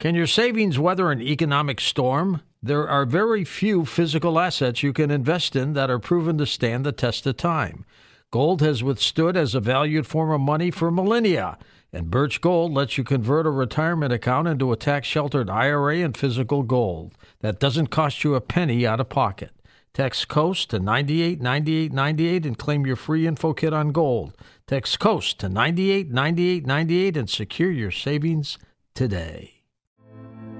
Can your savings weather an economic storm? There are very few physical assets you can invest in that are proven to stand the test of time. Gold has withstood as a valued form of money for millennia, and Birch Gold lets you convert a retirement account into a tax sheltered IRA and physical gold that doesn't cost you a penny out of pocket. Text COAST to 989898 and claim your free info kit on gold. Text COAST to 989898 and secure your savings today.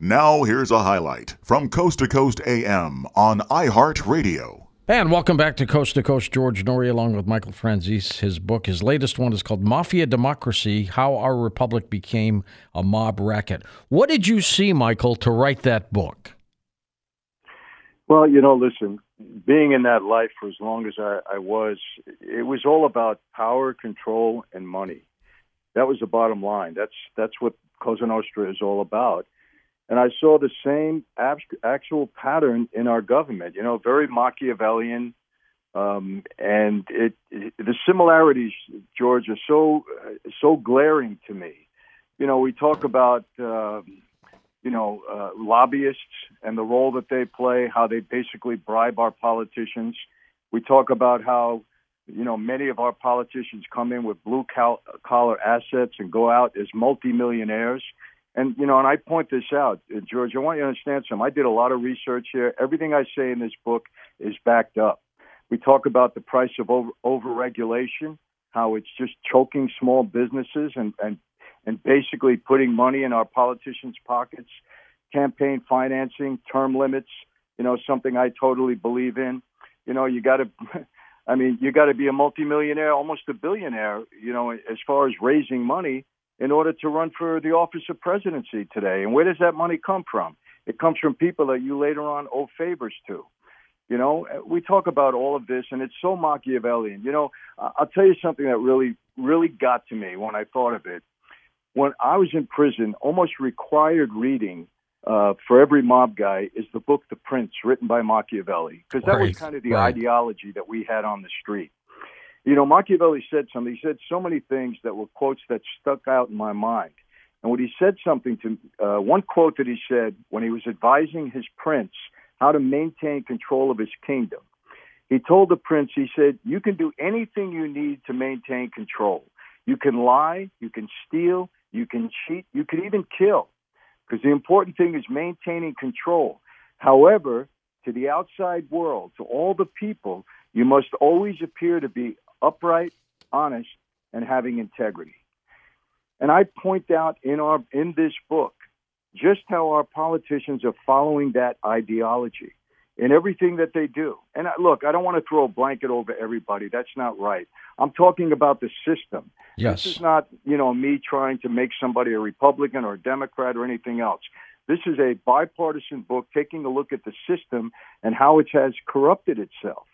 Now, here's a highlight from Coast to Coast AM on iHeartRadio. And welcome back to Coast to Coast. George Noory, along with Michael Franzese. His book, his latest one, is called Mafia Democracy How Our Republic Became a Mob Racket. What did you see, Michael, to write that book? Well, you know, listen, being in that life for as long as I, I was, it was all about power, control, and money. That was the bottom line. That's that's what Cosa Nostra is all about. And I saw the same actual pattern in our government, you know, very Machiavellian. Um, and it, it, the similarities, George, are so so glaring to me. You know, we talk about uh, you know uh, lobbyists and the role that they play, how they basically bribe our politicians. We talk about how you know many of our politicians come in with blue collar assets and go out as multimillionaires. And you know, and I point this out, uh, George. I want you to understand something. I did a lot of research here. Everything I say in this book is backed up. We talk about the price of over overregulation, how it's just choking small businesses and and and basically putting money in our politicians' pockets. Campaign financing, term limits, you know, something I totally believe in. You know, you got to. I mean, you got to be a multimillionaire, almost a billionaire, you know, as far as raising money in order to run for the office of presidency today. And where does that money come from? It comes from people that you later on owe favors to. You know, we talk about all of this, and it's so Machiavellian. You know, I'll tell you something that really, really got to me when I thought of it. When I was in prison, almost required reading uh, for every mob guy is the book The Prince, written by Machiavelli, because that right. was kind of the right. ideology that we had on the street. You know, Machiavelli said something. He said so many things that were quotes that stuck out in my mind. And when he said something to uh, one quote that he said when he was advising his prince how to maintain control of his kingdom, he told the prince, he said, You can do anything you need to maintain control. You can lie, you can steal, you can cheat, you can even kill. Because the important thing is maintaining control. However, to the outside world, to all the people, you must always appear to be upright, honest, and having integrity. And I point out in our in this book just how our politicians are following that ideology in everything that they do. And I, look, I don't want to throw a blanket over everybody. That's not right. I'm talking about the system. Yes. This is not, you know, me trying to make somebody a Republican or a Democrat or anything else. This is a bipartisan book taking a look at the system and how it has corrupted itself.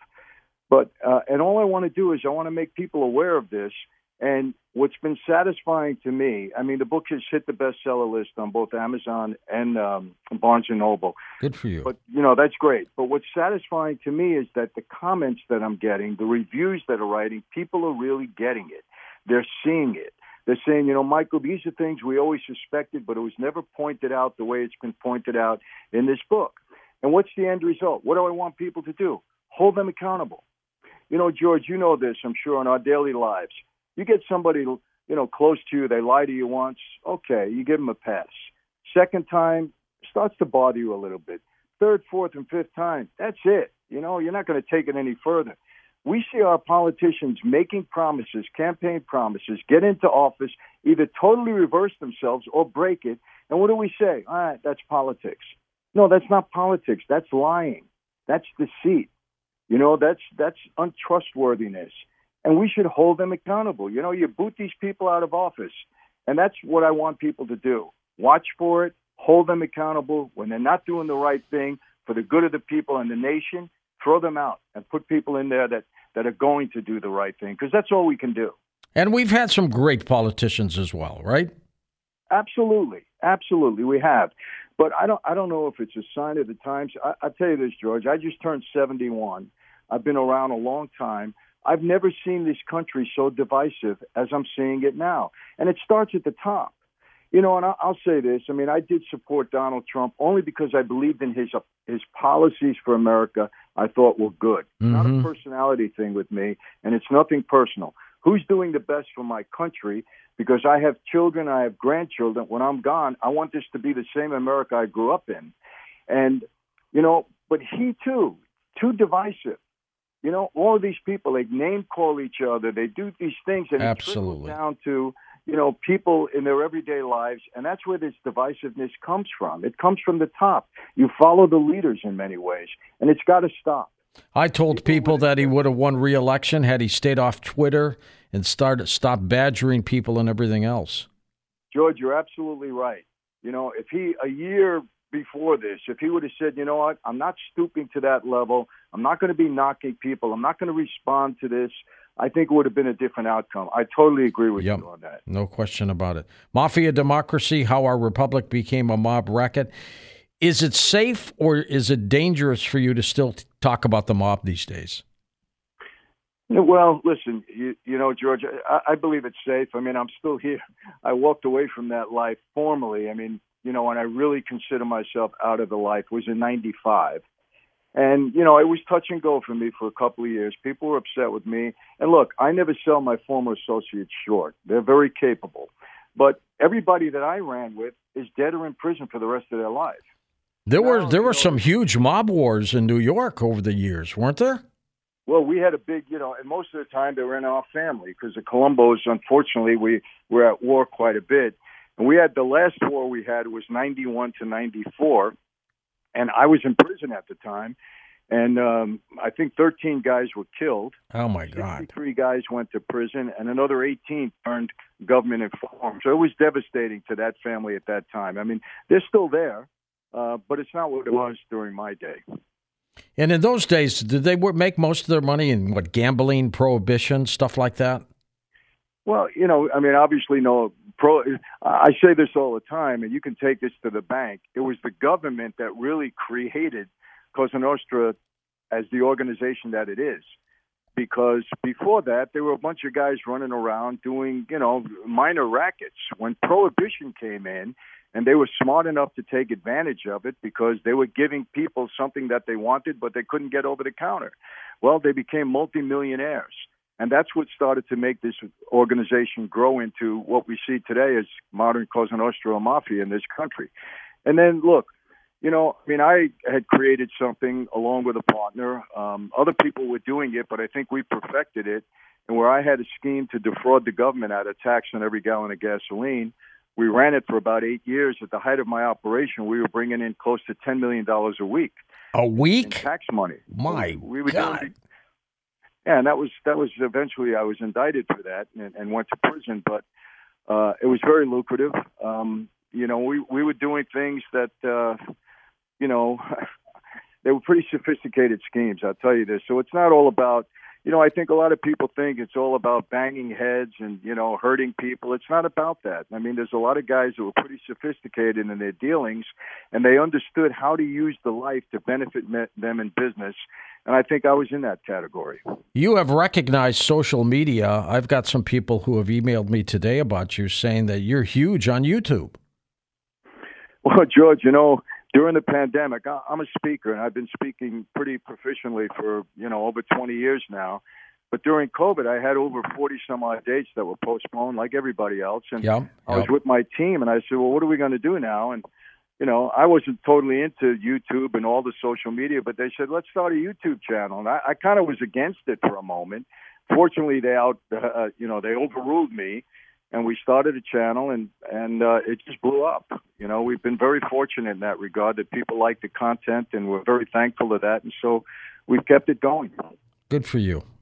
But uh, and all I want to do is I want to make people aware of this. And what's been satisfying to me, I mean, the book has hit the bestseller list on both Amazon and um, Barnes and Noble. Good for you. But you know that's great. But what's satisfying to me is that the comments that I'm getting, the reviews that are writing, people are really getting it. They're seeing it. They're saying, you know, Michael, these are things we always suspected, but it was never pointed out the way it's been pointed out in this book. And what's the end result? What do I want people to do? Hold them accountable. You know, George, you know this, I'm sure, in our daily lives. You get somebody, you know, close to you, they lie to you once, okay, you give them a pass. Second time, starts to bother you a little bit. Third, fourth, and fifth time, that's it. You know, you're not going to take it any further. We see our politicians making promises, campaign promises, get into office, either totally reverse themselves or break it. And what do we say? All right, that's politics. No, that's not politics. That's lying. That's deceit. You know, that's that's untrustworthiness, and we should hold them accountable. You know, you boot these people out of office, and that's what I want people to do. Watch for it, hold them accountable when they're not doing the right thing for the good of the people and the nation. Throw them out and put people in there that that are going to do the right thing because that's all we can do. And we've had some great politicians as well, right? Absolutely, absolutely, we have. But I don't, I don't know if it's a sign of the times. I, I tell you this, George. I just turned 71 I've been around a long time. I've never seen this country so divisive as I'm seeing it now. And it starts at the top. You know, and I'll say this. I mean, I did support Donald Trump only because I believed in his his policies for America. I thought were good. Mm-hmm. Not a mm-hmm. personality thing with me, and it's nothing personal. Who's doing the best for my country? Because I have children, I have grandchildren. When I'm gone, I want this to be the same America I grew up in. And you know, but he too, too divisive. You know, all of these people they name call each other. They do these things, and Absolutely. it trickles down to you know people in their everyday lives, and that's where this divisiveness comes from. It comes from the top. You follow the leaders in many ways, and it's got to stop. I told people that he would have won re-election had he stayed off Twitter and started stop badgering people and everything else. George, you're absolutely right. You know, if he a year before this, if he would have said, you know what, I'm not stooping to that level, I'm not going to be knocking people, I'm not going to respond to this, I think it would have been a different outcome. I totally agree with yep. you on that. No question about it. Mafia democracy, how our republic became a mob racket. Is it safe or is it dangerous for you to still talk about the mob these days? Well, listen, you, you know, George, I, I believe it's safe. I mean, I'm still here. I walked away from that life formally. I mean, you know, when I really consider myself out of the life was in 95. And, you know, it was touch and go for me for a couple of years. People were upset with me. And look, I never sell my former associates short. They're very capable. But everybody that I ran with is dead or in prison for the rest of their life. There now, were there were know, some huge mob wars in New York over the years, weren't there? Well, we had a big, you know, and most of the time they were in our family because the Colombos, unfortunately, we were at war quite a bit. And we had the last war we had was 91 to 94. And I was in prison at the time. And um, I think 13 guys were killed. Oh, my God. Three guys went to prison, and another 18 turned government informed. So it was devastating to that family at that time. I mean, they're still there, uh, but it's not what it was during my day. And in those days, did they make most of their money in what gambling, prohibition, stuff like that? Well, you know, I mean, obviously, no. Pro, I say this all the time, and you can take this to the bank. It was the government that really created Cosa Nostra as the organization that it is. Because before that, there were a bunch of guys running around doing, you know, minor rackets. When prohibition came in, and they were smart enough to take advantage of it because they were giving people something that they wanted, but they couldn't get over the counter. Well, they became multimillionaires. And that's what started to make this organization grow into what we see today as modern Cosa Nostra Mafia in this country. And then, look, you know, I mean, I had created something along with a partner. Um, other people were doing it, but I think we perfected it. And where I had a scheme to defraud the government out of tax on every gallon of gasoline, we ran it for about eight years. At the height of my operation, we were bringing in close to $10 million a week. A week? tax money. My we, we God. Doing, yeah, and that was that was eventually I was indicted for that and, and went to prison, but uh, it was very lucrative. Um, you know, we we were doing things that uh, you know they were pretty sophisticated schemes. I'll tell you this. So it's not all about you know, I think a lot of people think it's all about banging heads and, you know, hurting people. It's not about that. I mean, there's a lot of guys who are pretty sophisticated in their dealings and they understood how to use the life to benefit them in business. And I think I was in that category. You have recognized social media. I've got some people who have emailed me today about you saying that you're huge on YouTube. Well, George, you know, during the pandemic, I'm a speaker and I've been speaking pretty proficiently for, you know, over 20 years now. But during COVID, I had over 40 some odd dates that were postponed, like everybody else. And yep, yep. I was with my team, and I said, "Well, what are we going to do now?" And you know, I wasn't totally into YouTube and all the social media, but they said, "Let's start a YouTube channel." And I, I kind of was against it for a moment. Fortunately, they out, uh, you know, they overruled me, and we started a channel and and uh, it just blew up. You know, we've been very fortunate in that regard that people like the content and we're very thankful to that, and so we've kept it going. Good for you.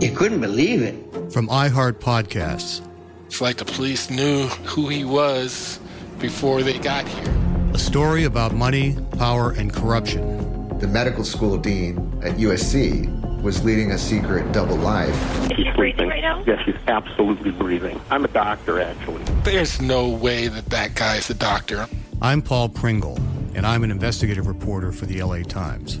You couldn't believe it. From iHeart Podcasts. It's like the police knew who he was before they got here. A story about money, power, and corruption. The medical school dean at USC was leading a secret double life. She's breathing right now? Yes, she's absolutely breathing. I'm a doctor, actually. There's no way that that guy's a doctor. I'm Paul Pringle, and I'm an investigative reporter for the LA Times.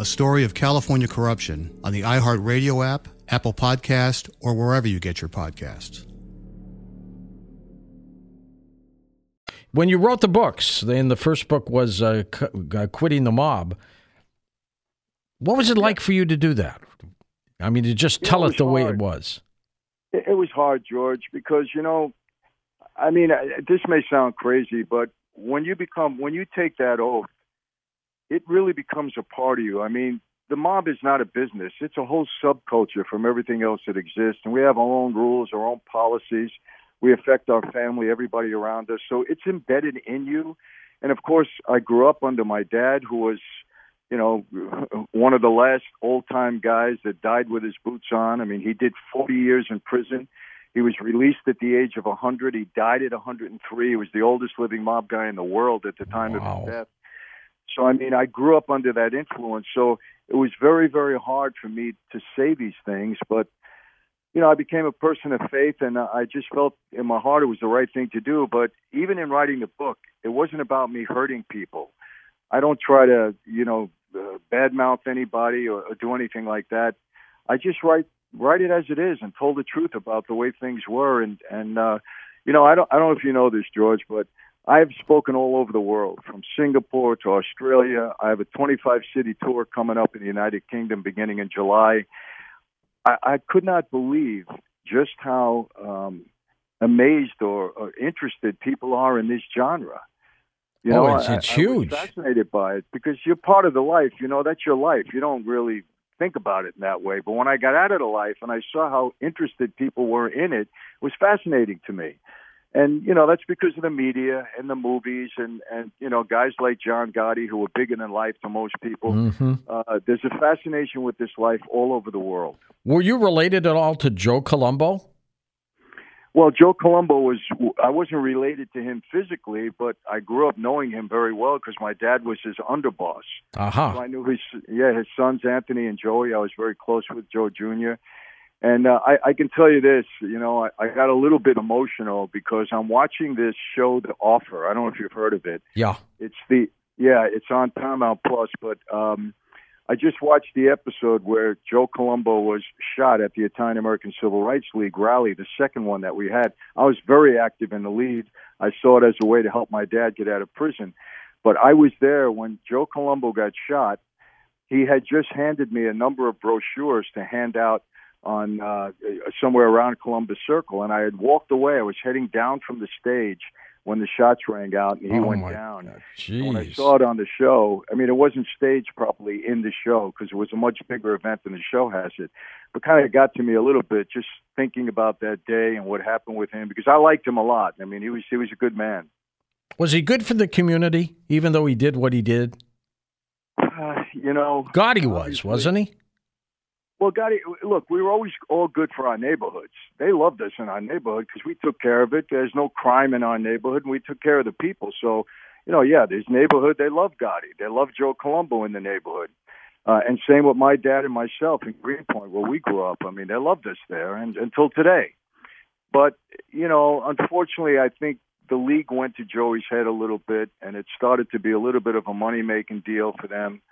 a story of California corruption on the iHeartRadio app, Apple Podcast, or wherever you get your podcasts. When you wrote the books, and the first book was uh, uh, Quitting the Mob, what was it like for you to do that? I mean, to just tell it, it the hard. way it was. It, it was hard, George, because, you know, I mean, this may sound crazy, but when you become, when you take that oath, it really becomes a part of you. I mean, the mob is not a business. It's a whole subculture from everything else that exists. And we have our own rules, our own policies. We affect our family, everybody around us. So it's embedded in you. And of course, I grew up under my dad, who was, you know, one of the last old time guys that died with his boots on. I mean, he did 40 years in prison. He was released at the age of 100. He died at 103. He was the oldest living mob guy in the world at the time wow. of his death. So, I mean, I grew up under that influence. So it was very, very hard for me to say these things. But, you know, I became a person of faith and I just felt in my heart it was the right thing to do. But even in writing the book, it wasn't about me hurting people. I don't try to, you know, uh, badmouth anybody or, or do anything like that. I just write write it as it is and told the truth about the way things were and and uh you know I don't I don't know if you know this George but I have spoken all over the world, from Singapore to Australia. I have a 25 city tour coming up in the United Kingdom beginning in July. I, I could not believe just how um, amazed or, or interested people are in this genre. You oh, know, it's, it's I, huge. I was fascinated by it because you're part of the life. You know, that's your life. You don't really think about it in that way. But when I got out of the life and I saw how interested people were in it, it was fascinating to me and you know that's because of the media and the movies and and you know guys like John Gotti who are bigger than life to most people. Mm-hmm. Uh, there's a fascination with this life all over the world. Were you related at all to Joe Colombo? Well, Joe Colombo was I wasn't related to him physically, but I grew up knowing him very well because my dad was his underboss. Uh-huh. So I knew his yeah his sons Anthony and Joey. I was very close with Joe Jr. And uh, I, I can tell you this, you know, I, I got a little bit emotional because I'm watching this show, The Offer. I don't know if you've heard of it. Yeah. It's the yeah, it's on Paramount Plus, but um, I just watched the episode where Joe Colombo was shot at the Italian American Civil Rights League rally, the second one that we had. I was very active in the lead. I saw it as a way to help my dad get out of prison. But I was there when Joe Colombo got shot. He had just handed me a number of brochures to hand out on uh, somewhere around Columbus Circle, and I had walked away. I was heading down from the stage when the shots rang out, and he oh went down. When I saw it on the show, I mean, it wasn't staged properly in the show because it was a much bigger event than the show has it. But kind of got to me a little bit just thinking about that day and what happened with him because I liked him a lot. I mean, he was he was a good man. Was he good for the community, even though he did what he did? Uh, you know, God, he was, obviously- wasn't he? Well, Gotti, look, we were always all good for our neighborhoods. They loved us in our neighborhood because we took care of it. There's no crime in our neighborhood, and we took care of the people. So, you know, yeah, there's neighborhood. They love Gotti. They love Joe Colombo in the neighborhood. Uh, and same with my dad and myself in Greenpoint, where we grew up. I mean, they loved us there, and until today. But you know, unfortunately, I think the league went to Joey's head a little bit, and it started to be a little bit of a money-making deal for them.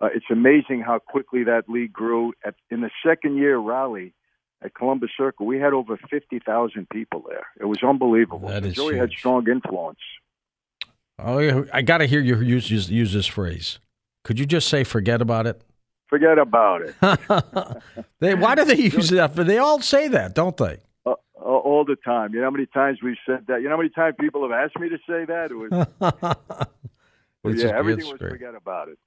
Uh, it's amazing how quickly that league grew. At, in the second year rally at Columbus Circle, we had over 50,000 people there. It was unbelievable. That is Joey had strong influence. Oh, yeah, I got to hear you use, use use this phrase. Could you just say "forget about it"? Forget about it. they, why do they use that? They all say that, don't they? Uh, uh, all the time. You know how many times we've said that? You know how many times people have asked me to say that? It was, It's- yeah, everything it's was great. forget about it.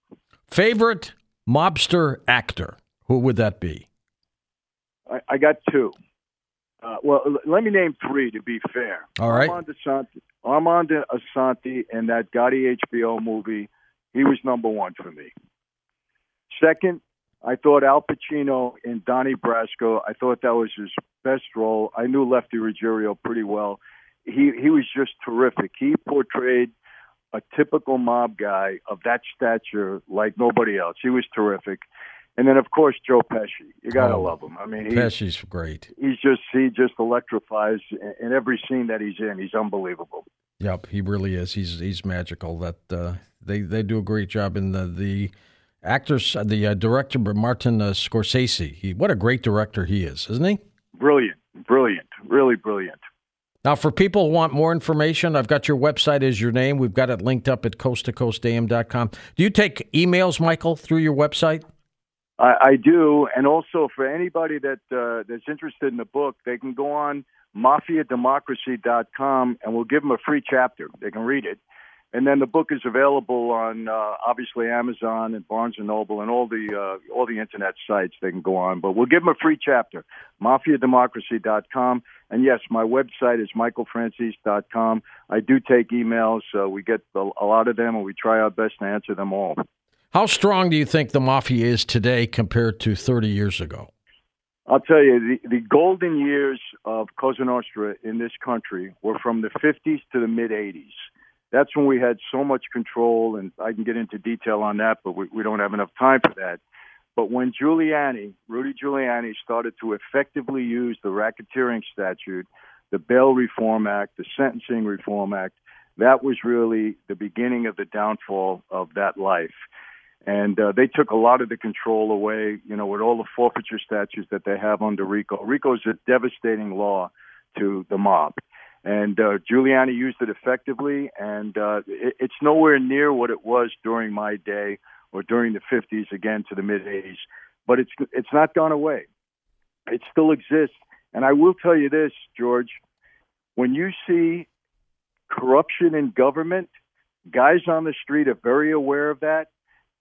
Favorite mobster actor? Who would that be? I, I got two. Uh, well, l- let me name three to be fair. All right. Armand Assante, Armand Assante in that Gotti HBO movie, he was number one for me. Second, I thought Al Pacino in Donnie Brasco. I thought that was his best role. I knew Lefty Ruggiero pretty well. He he was just terrific. He portrayed a typical mob guy of that stature like nobody else. He was terrific. And then of course Joe Pesci. You gotta Oh, love him. I mean, he, Pesci's great. he's just he just electrifies in- in every scene that he's in. He's unbelievable. Yep, he really is. He's he's magical. That uh, they they do a great job in the the actors. The uh, director Martin uh, Scorsese. He what a great director he is, isn't he? Brilliant, brilliant, really brilliant. Now, for people who want more information, I've got your website as your name. We've got it linked up at coasttocoastam.com. Do you take emails, Michael, through your website? I, I do, and also for anybody that uh, that's interested in the book, they can go on mafiademocracy.com, and we'll give them a free chapter. They can read it, and then the book is available on uh, obviously Amazon and Barnes and Noble and all the uh, all the internet sites they can go on. But we'll give them a free chapter, mafiademocracy.com. And yes, my website is michaelfranzese.com. I do take emails. Uh, we get a, a lot of them, and we try our best to answer them all. How strong do you think the mafia is today compared to 30 years ago? I'll tell you, the, the golden years of Cosa Nostra in this country were from the 50s to the mid 80s. That's when we had so much control, and I can get into detail on that, but we, we don't have enough time for that. But when Giuliani, Rudy Giuliani, started to effectively use the racketeering statute, the Bail Reform Act, the Sentencing Reform Act, that was really the beginning of the downfall of that life. And uh, they took a lot of the control away, you know, with all the forfeiture statutes that they have under RICO. RICO is a devastating law to the mob. And uh, Giuliani used it effectively, and uh, it, it's nowhere near what it was during my day or during the 50s, again to the mid 80s. But it's it's not gone away. It still exists. And I will tell you this, George, when you see corruption in government, guys on the street are very aware of that.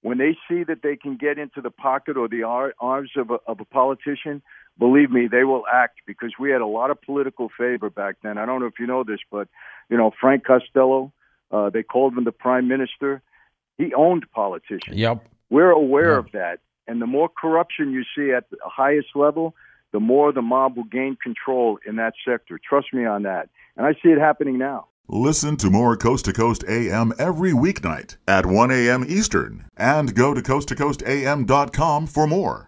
When they see that they can get into the pocket or the arms of a, of a politician, believe me, they will act because we had a lot of political favor back then. I don't know if you know this, but you know Frank Costello, uh, they called him the prime minister. He owned politicians. Yep, we're aware yep. of that. And the more corruption you see at the highest level, the more the mob will gain control in that sector. Trust me on that. And I see it happening now. Listen to more Coast to Coast AM every weeknight at 1 a.m. Eastern and go to coasttocoastam.com for more.